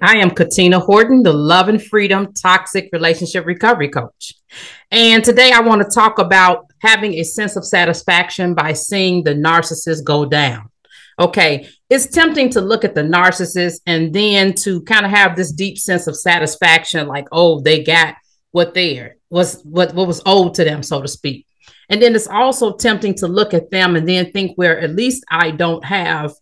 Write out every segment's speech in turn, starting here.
I am Katina Horton, the Love and Freedom Toxic Relationship Recovery Coach. And today I want to talk about having a sense of satisfaction by seeing the narcissist go down. Okay, it's tempting to look at the narcissist and then to kind of have this deep sense of satisfaction, like, oh, they got what there was what, what was owed to them, so to speak. And then it's also tempting to look at them and then think, where at least I don't have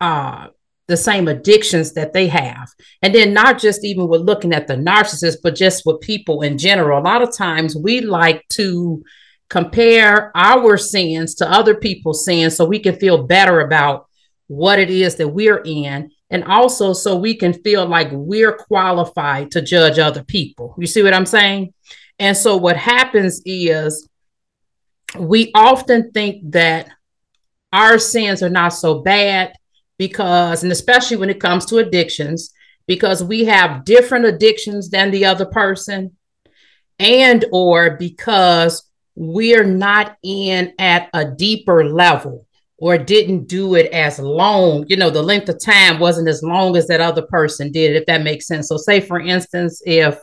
uh, the same addictions that they have. And then not just even with looking at the narcissist, but just with people in general. A lot of times we like to compare our sins to other people's sins so we can feel better about what it is that we're in. And also so we can feel like we're qualified to judge other people. You see what I'm saying? And so what happens is we often think that our sins are not so bad because, and especially when it comes to addictions, because we have different addictions than the other person, and or because we're not in at a deeper level or didn't do it as long, you know, the length of time wasn't as long as that other person did, if that makes sense. So, say for instance, if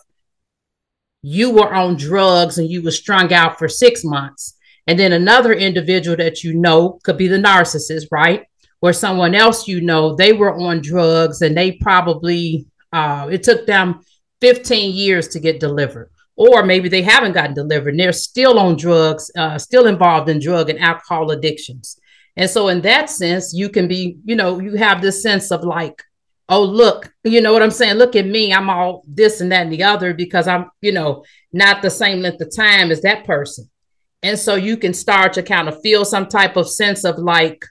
you were on drugs and you were strung out for six months, and then another individual that you know could be the narcissist, right? Or someone else you know they were on drugs and they probably uh, it took them 15 years to get delivered. Or maybe they haven't gotten delivered. And they're still on drugs uh, still involved in drug and alcohol addictions. And so in that sense you can be you know you have this sense of like oh look you know what i'm saying? Look at me. I'm all this and that and the other because i'm you know not the same length of time as that person. And so you can start to kind of feel some type of sense of like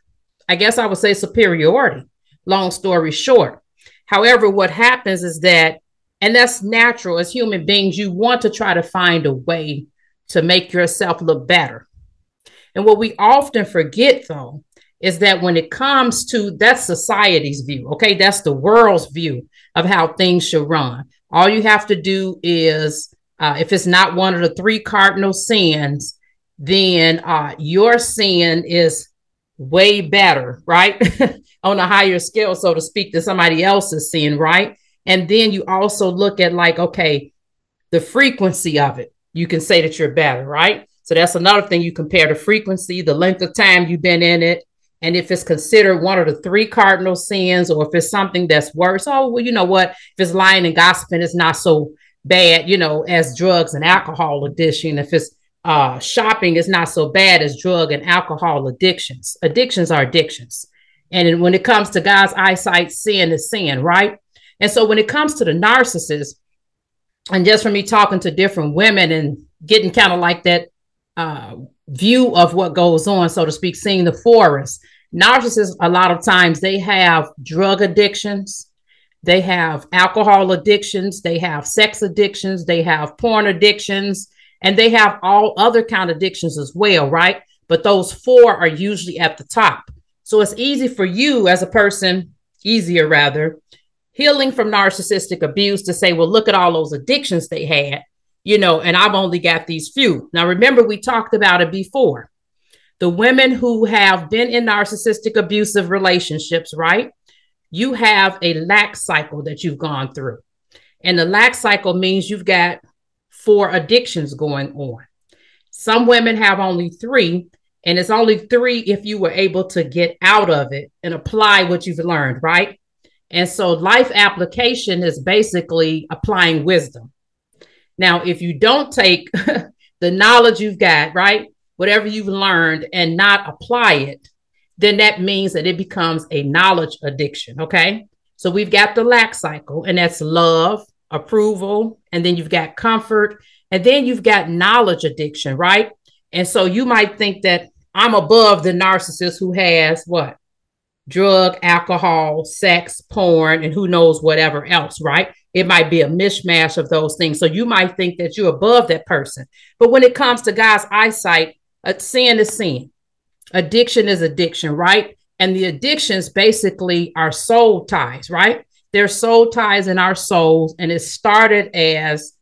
I guess I would say superiority, long story short. However, what happens is that, and that's natural as human beings, you want to try to find a way to make yourself look better. And what we often forget, though, is that when it comes to that's society's view, okay, that's the world's view of how things should run. All you have to do is, uh, if it's not one of the three cardinal sins, then uh, your sin is way better, right? on a higher scale, so to speak, than somebody else is seeing, right? And then you also look at like, okay, the frequency of it. You can say that you're better, right? So that's another thing you compare the frequency, the length of time you've been in it, and if it's considered one of the three cardinal sins, or if it's something that's worse, oh, well, you know what? If it's lying and gossiping, it's not so bad, you know, as drugs and alcohol addiction. If it's uh, shopping is not so bad as drug and alcohol addictions. Addictions are addictions. And when it comes to God's eyesight, sin is sin, right? And so when it comes to the narcissist, and just from me talking to different women and getting kind of like that uh, view of what goes on, so to speak, seeing the forest, narcissists, a lot of times they have drug addictions, they have alcohol addictions, they have sex addictions, they have porn addictions, and they have all other kind of addictions as well, right? But those four are usually at the top. So it's easy for you as a person, easier rather, healing from narcissistic abuse to say, well, look at all those addictions they had, you know, and I've only got these few. Now, remember, we talked about it before. The women who have been in narcissistic abusive relationships, right? You have a lack cycle that you've gone through. And the lack cycle means you've got four addictions going on. Some women have only three, and it's only three if you were able to get out of it and apply what you've learned, right? And so life application is basically applying wisdom. Now, if you don't take the knowledge you've got, right, whatever you've learned, and not apply it, then that means that it becomes a knowledge addiction. Okay. So we've got the lack cycle, and that's love, approval, and then you've got comfort, and then you've got knowledge addiction, right? And so you might think that I'm above the narcissist who has what? Drug, alcohol, sex, porn, and who knows whatever else, right? It might be a mishmash of those things. So you might think that you're above that person. But when it comes to God's eyesight, sin is sin. Addiction is addiction, right? And the addictions basically are soul ties, right? There's soul ties in our souls, and it started as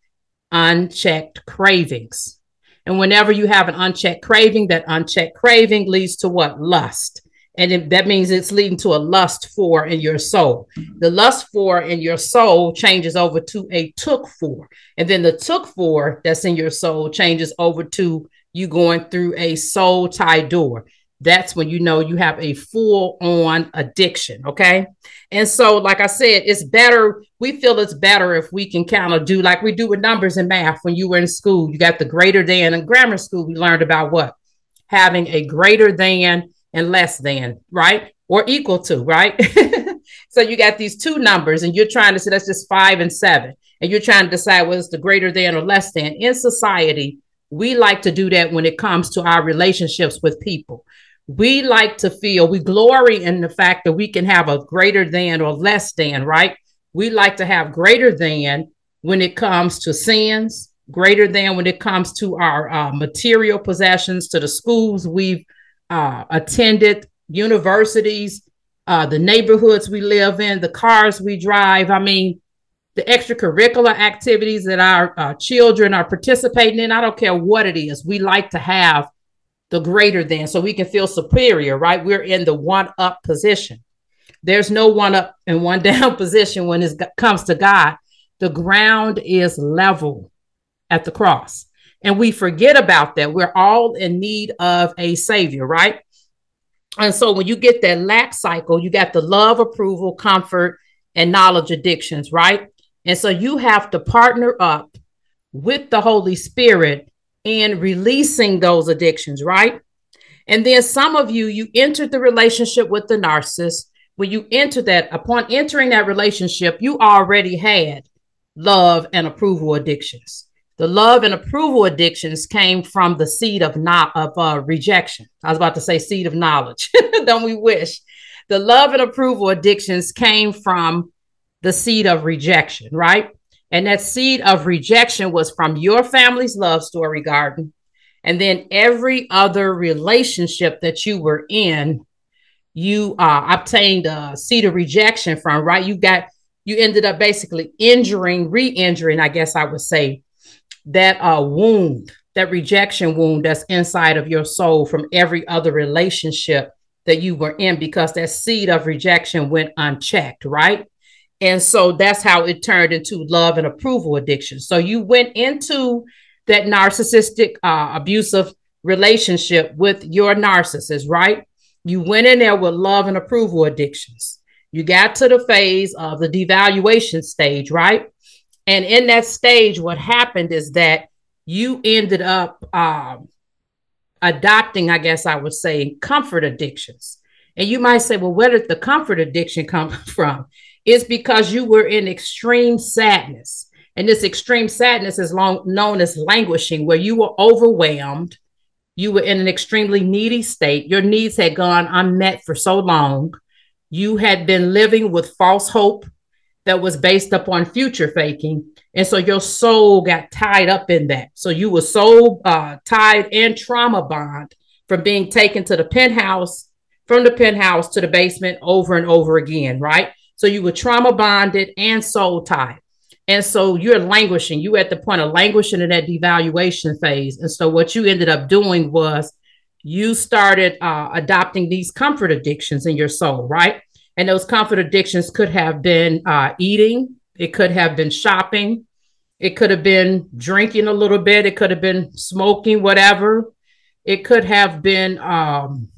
unchecked cravings. And whenever you have an unchecked craving, that unchecked craving leads to what? Lust. And it, that means it's leading to a lust for in your soul. The lust for in your soul changes over to a took for. And then the took for that's in your soul changes over to you going through a soul tie door that's when you know you have a full on addiction. Okay. And so, like I said, it's better. We feel it's better if we can kind of do like we do with numbers and math when you were in school. You got the greater than in grammar school. We learned about what? Having a greater than and less than, right? Or equal to, right? so you got these two numbers and you're trying to say that's just five and seven. And you're trying to decide what's the greater than or less than. In society, we like to do that when it comes to our relationships with people we like to feel we glory in the fact that we can have a greater than or less than, right? We like to have greater than when it comes to sins, greater than when it comes to our uh, material possessions, to the schools we've uh, attended, universities, uh, the neighborhoods we live in, the cars we drive. I mean, the extracurricular activities that our uh, children are participating in. I don't care what it is. We like to have the greater than, so we can feel superior, right? We're in the one up position. There's no one up and one down position when it comes to God. The ground is level at the cross. And we forget about that. We're all in need of a savior, right? And so when you get that lack cycle, you got the love, approval, comfort, and knowledge addictions, right? And so you have to partner up with the Holy Spirit and releasing those addictions, right? And then some of you, you entered the relationship with the narcissist. When you enter that, upon entering that relationship, you already had love and approval addictions. The love and approval addictions came from the seed of not of uh, rejection. I was about to say seed of knowledge. Don't we wish? The love and approval addictions came from the seed of rejection, right? And that seed of rejection was from your family's love story garden. And then every other relationship that you were in, you uh, obtained a seed of rejection from, right? You got, you ended up basically injuring, re injuring, I guess I would say, that uh, wound, that rejection wound that's inside of your soul from every other relationship that you were in because that seed of rejection went unchecked, right? And so that's how it turned into love and approval addiction. So you went into that narcissistic, uh, abusive relationship with your narcissist, right? You went in there with love and approval addictions. You got to the phase of the devaluation stage, right? And in that stage, what happened is that you ended up um, adopting, I guess I would say, comfort addictions. And you might say, well, where did the comfort addiction come from? Is because you were in extreme sadness. And this extreme sadness is long, known as languishing, where you were overwhelmed. You were in an extremely needy state. Your needs had gone unmet for so long. You had been living with false hope that was based upon future faking. And so your soul got tied up in that. So you were so uh, tied and trauma bond from being taken to the penthouse, from the penthouse to the basement over and over again, right? So you were trauma bonded and soul tied. And so you're languishing. You at the point of languishing in that devaluation phase. And so what you ended up doing was you started uh, adopting these comfort addictions in your soul, right? And those comfort addictions could have been uh, eating, it could have been shopping, it could have been drinking a little bit, it could have been smoking, whatever. It could have been um,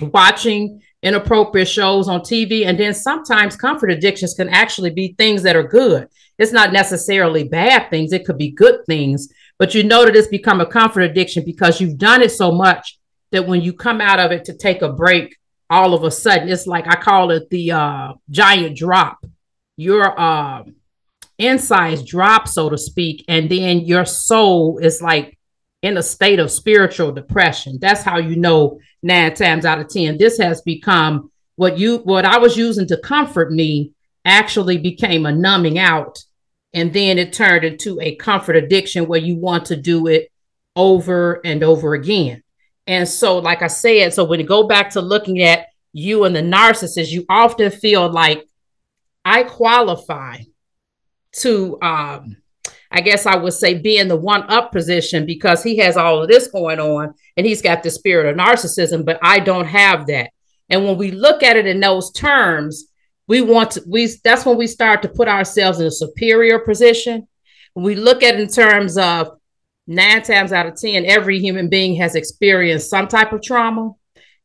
watching inappropriate shows on TV. And then sometimes comfort addictions can actually be things that are good. It's not necessarily bad things, it could be good things. But you know that it's become a comfort addiction because you've done it so much that when you come out of it to take a break, all of a sudden it's like I call it the uh, giant drop. Your uh, insides drop, so to speak, and then your soul is like in a state of spiritual depression. That's how you know nine times out of 10, this has become what you, what I was using to comfort me actually became a numbing out. And then it turned into a comfort addiction where you want to do it over and over again. And so, like I said, so when you go back to looking at you and the narcissist, you often feel like I qualify to um, I guess I would say, be in the one up position because he has all of this going on and he's got the spirit of narcissism, but I don't have that. And when we look at it in those terms, we want to, we that's when we start to put ourselves in a superior position. We look at in terms of nine times out of 10, every human being has experienced some type of trauma.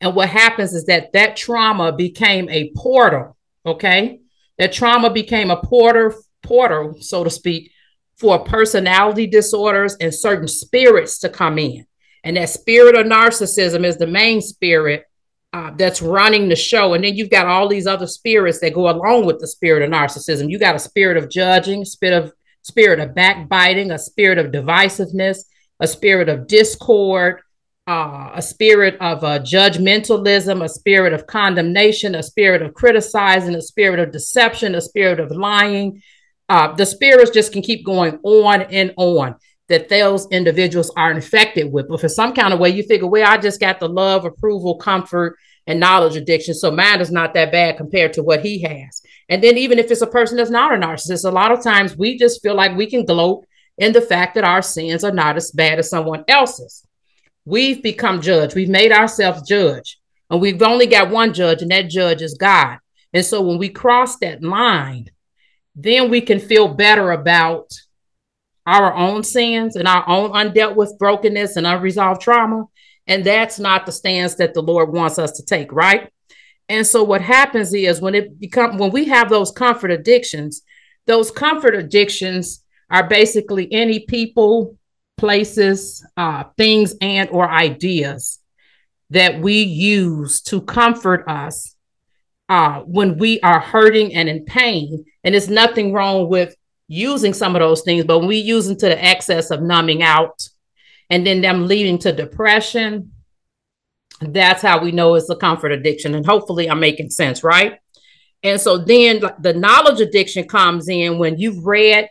And what happens is that that trauma became a portal, okay? That trauma became a porter, portal, so to speak, for personality disorders and certain spirits to come in. And that spirit of narcissism is the main spirit uh, that's running the show. And then you've got all these other spirits that go along with the spirit of narcissism. You got a spirit of judging, spirit of spirit of backbiting, a spirit of divisiveness, a spirit of discord, uh, a spirit of uh, judgmentalism, a spirit of condemnation, a spirit of criticizing, a spirit of deception, a spirit of lying. Uh, the spirits just can keep going on and on that those individuals are infected with. But for some kind of way, you figure, well, I just got the love, approval, comfort, and knowledge addiction. So mine is not that bad compared to what he has. And then even if it's a person that's not a narcissist, a lot of times we just feel like we can gloat in the fact that our sins are not as bad as someone else's. We've become judge. We've made ourselves judge. And we've only got one judge, and that judge is God. And so when we cross that line, then we can feel better about our own sins and our own undealt with brokenness and unresolved trauma. And that's not the stance that the Lord wants us to take, right? And so what happens is when it become when we have those comfort addictions, those comfort addictions are basically any people, places, uh, things, and or ideas that we use to comfort us uh, when we are hurting and in pain. And there's nothing wrong with using some of those things, but when we use them to the excess of numbing out and then them leading to depression, that's how we know it's a comfort addiction. And hopefully I'm making sense, right? And so then the knowledge addiction comes in when you've read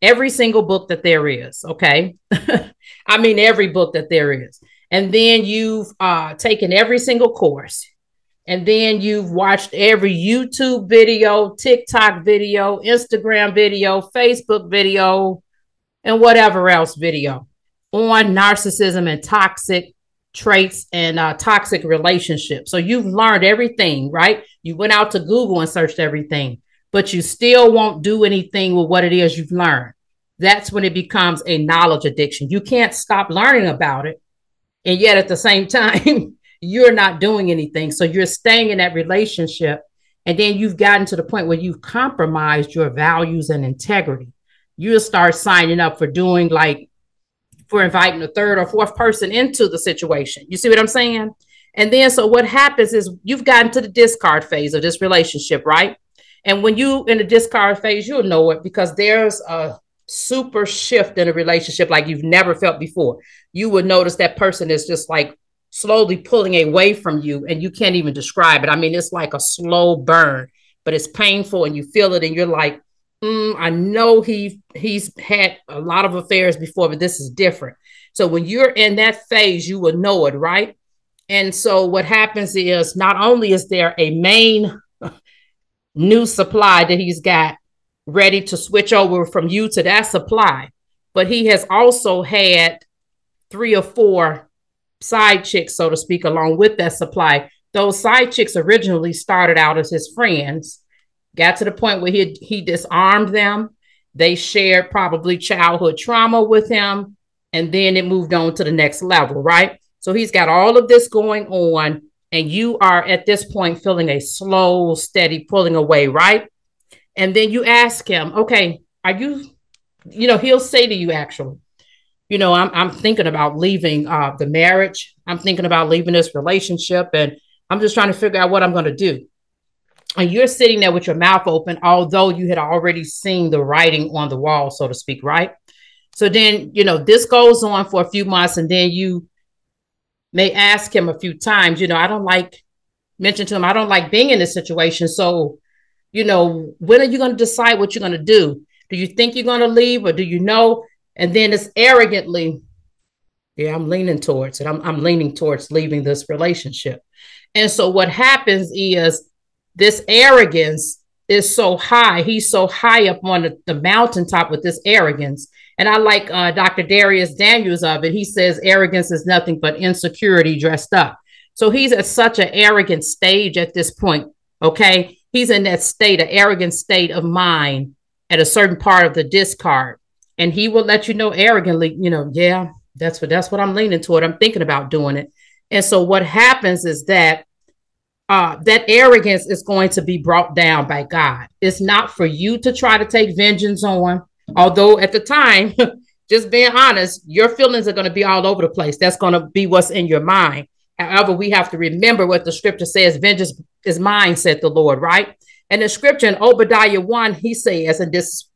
every single book that there is, okay? I mean, every book that there is. And then you've uh, taken every single course and then you've watched every YouTube video, TikTok video, Instagram video, Facebook video, and whatever else video on narcissism and toxic traits and uh, toxic relationships. So you've learned everything, right? You went out to Google and searched everything, but you still won't do anything with what it is you've learned. That's when it becomes a knowledge addiction. You can't stop learning about it. And yet at the same time, you're not doing anything. So you're staying in that relationship. And then you've gotten to the point where you've compromised your values and integrity. You'll start signing up for doing like, for inviting a third or fourth person into the situation. You see what I'm saying? And then, so what happens is you've gotten to the discard phase of this relationship, right? And when you in the discard phase, you'll know it because there's a super shift in a relationship like you've never felt before. You would notice that person is just like slowly pulling away from you and you can't even describe it. I mean, it's like a slow burn, but it's painful and you feel it and you're like, mm, I know he he's had a lot of affairs before, but this is different. So when you're in that phase, you will know it, right? And so what happens is not only is there a main new supply that he's got ready to switch over from you to that supply, but he has also had three or four side chicks, so to speak, along with that supply. Those side chicks originally started out as his friends, got to the point where he he disarmed them. They shared probably childhood trauma with him, and then it moved on to the next level, right? So he's got all of this going on, and you are at this point feeling a slow, steady pulling away, right? And then you ask him, okay, are you, you know, he'll say to you actually, you know, I'm I'm thinking about leaving uh, the marriage. I'm thinking about leaving this relationship, and I'm just trying to figure out what I'm going to do. And you're sitting there with your mouth open, although you had already seen the writing on the wall, so to speak, right? So then, you know, this goes on for a few months, and then you may ask him a few times, you know, I don't like mention to him, I don't like being in this situation. So, you know, when are you going to decide what you're going to do? Do you think you're going to leave, or do you know? And then it's arrogantly, yeah, I'm leaning towards it. I'm, I'm leaning towards leaving this relationship. And so what happens is this arrogance is so high. He's so high up on the, the mountaintop with this arrogance. And I like uh, Dr. Dharius Daniels of it. He says arrogance is nothing but insecurity dressed up. So he's at such an arrogant stage at this point. Okay. He's in that state, an arrogant state of mind at a certain part of the discard. And he will let you know arrogantly, you know, yeah, that's what that's what I'm leaning toward. I'm thinking about doing it. And so what happens is that uh, that arrogance is going to be brought down by God. It's not for you to try to take vengeance on, although at the time, just being honest, your feelings are going to be all over the place. That's going to be what's in your mind. However, we have to remember what the scripture says vengeance is mine, said the Lord, right? And the scripture in Obadiah 1, he says, and this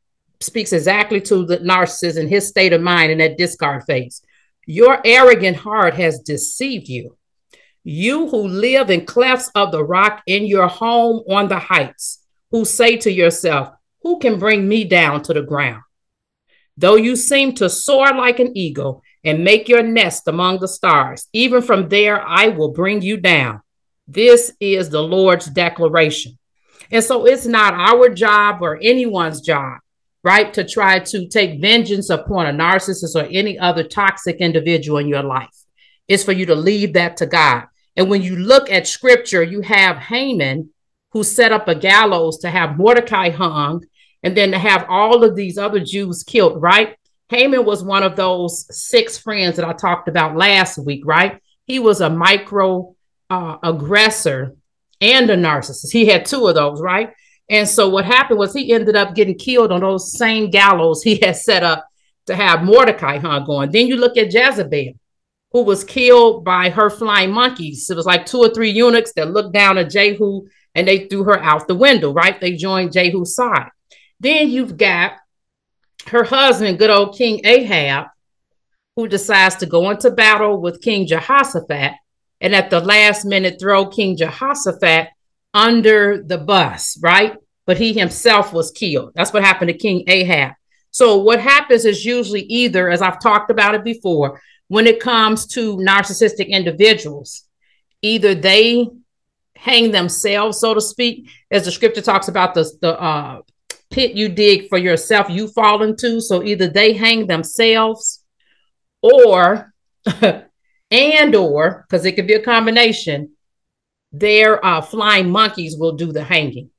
speaks exactly to the narcissist and his state of mind in that discard phase. Your arrogant heart has deceived you. You who live in clefts of the rock in your home on the heights, who say to yourself, Who can bring me down to the ground? Though you seem to soar like an eagle and make your nest among the stars, even from there I will bring you down. This is the Lord's declaration. And so it's not our job or anyone's job, right, to try to take vengeance upon a narcissist or any other toxic individual in your life. It's for you to leave that to God. And when you look at scripture, you have Haman who set up a gallows to have Mordecai hung and then to have all of these other Jews killed, right? Haman was one of those six friends that I talked about last week, right? He was a micro uh, aggressor and a narcissist. He had two of those, right? And so what happened was he ended up getting killed on those same gallows he had set up to have Mordecai hung on. Then you look at Jezebel who was killed by her flying monkeys. It was like two or three eunuchs that looked down at Jehu and they threw her out the window, right? They joined Jehu's side. Then you've got her husband, good old King Ahab, who decides to go into battle with King Jehoshaphat and at the last minute throw King Jehoshaphat under the bus, right? But he himself was killed. That's what happened to King Ahab. So, what happens is usually either, as I've talked about it before, when it comes to narcissistic individuals. Either they hang themselves, so to speak, as the scripture talks about the, the uh, pit you dig for yourself, you fall into. So either they hang themselves or, and or, because it could be a combination, their uh, flying monkeys will do the hanging.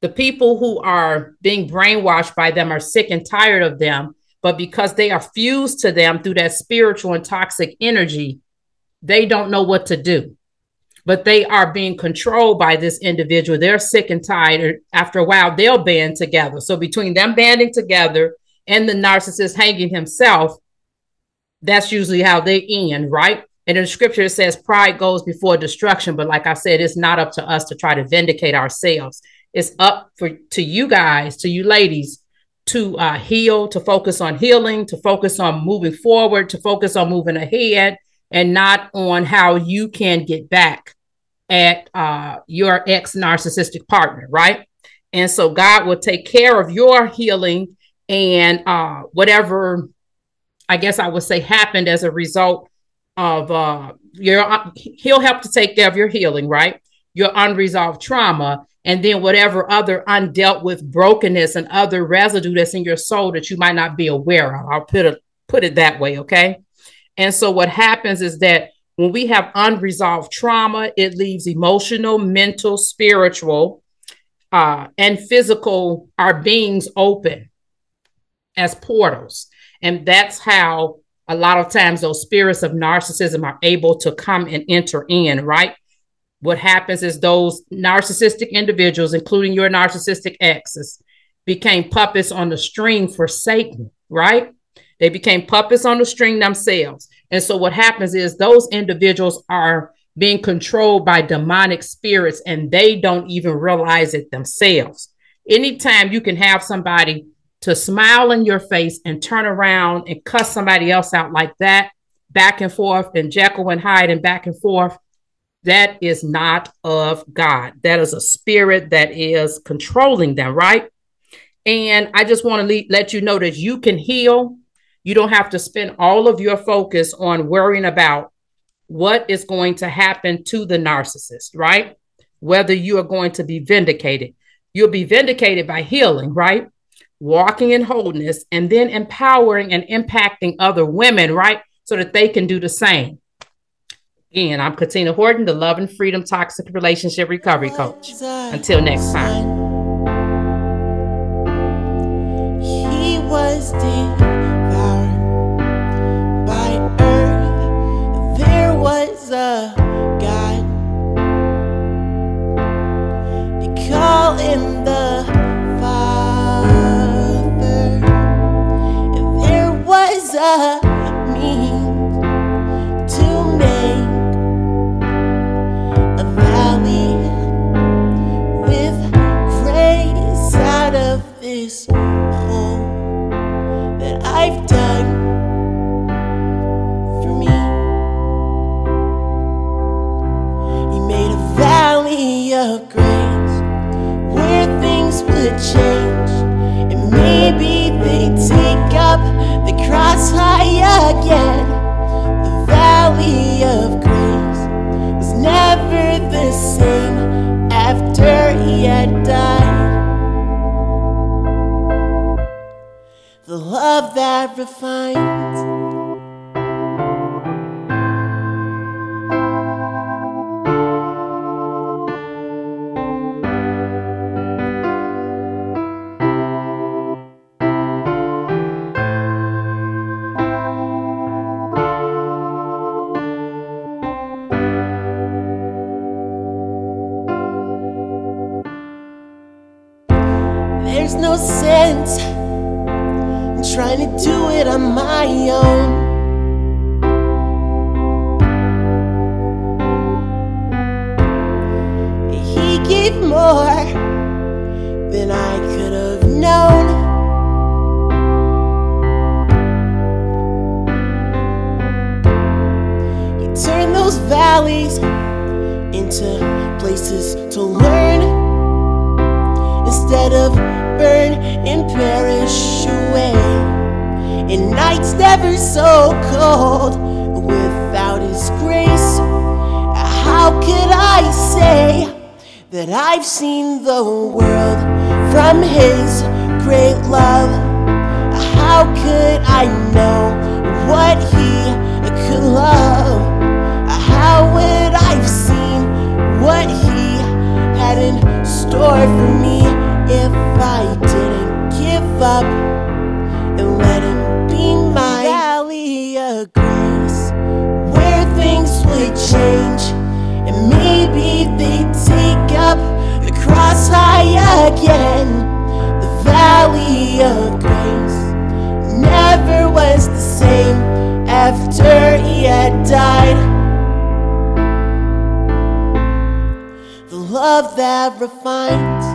The people who are being brainwashed by them are sick and tired of them but because they are fused to them through that spiritual and toxic energy, they don't know what to do. But they are being controlled by this individual. They're sick and tired. After a while, they'll band together. So between them banding together and the narcissist hanging himself, that's usually how they end, right? And in the scripture, says pride goes before destruction. But like I said, it's not up to us to try to vindicate ourselves. It's up for to you guys, to you ladies, to uh, heal, to focus on healing, to focus on moving forward, to focus on moving ahead, and not on how you can get back at uh, your ex narcissistic partner, right? And so God will take care of your healing and uh, whatever, I guess I would say, happened as a result of uh, your, he'll help to take care of your healing, right? Your unresolved trauma and then whatever other undealt with brokenness and other residue that's in your soul that you might not be aware of. I'll put it put it that way, okay? And so what happens is that when we have unresolved trauma, it leaves emotional, mental, spiritual, uh, and physical our beings open as portals. And that's how a lot of times those spirits of narcissism are able to come and enter in, right? what happens is those narcissistic individuals, including your narcissistic exes, became puppets on the string for Satan, right? They became puppets on the string themselves. And so what happens is those individuals are being controlled by demonic spirits and they don't even realize it themselves. Anytime you can have somebody to smile in your face and turn around and cuss somebody else out like that, back and forth, and Jekyll and Hyde and back and forth, that is not of God. That is a spirit that is controlling them, right? And I just want to le- let you know that you can heal. You don't have to spend all of your focus on worrying about what is going to happen to the narcissist, right? Whether you are going to be vindicated. You'll be vindicated by healing, right? Walking in wholeness and then empowering and impacting other women, right? So that they can do the same Again, I'm Katina Horton, the Love and Freedom Toxic Relationship Recovery Coach. Until next time. He was that refines. More than I could have known. You turn those valleys into places to learn instead of burn and perish away. And nights never so cold without His grace. How could I say that I've seen the world from His great love? How could I know what He could love? How would I've seen what He had in store for me if I didn't give up and let Him be my valley of grace where things would change maybe they'd take up the cross high again. The valley of grace never was the same after He had died. The love that refines.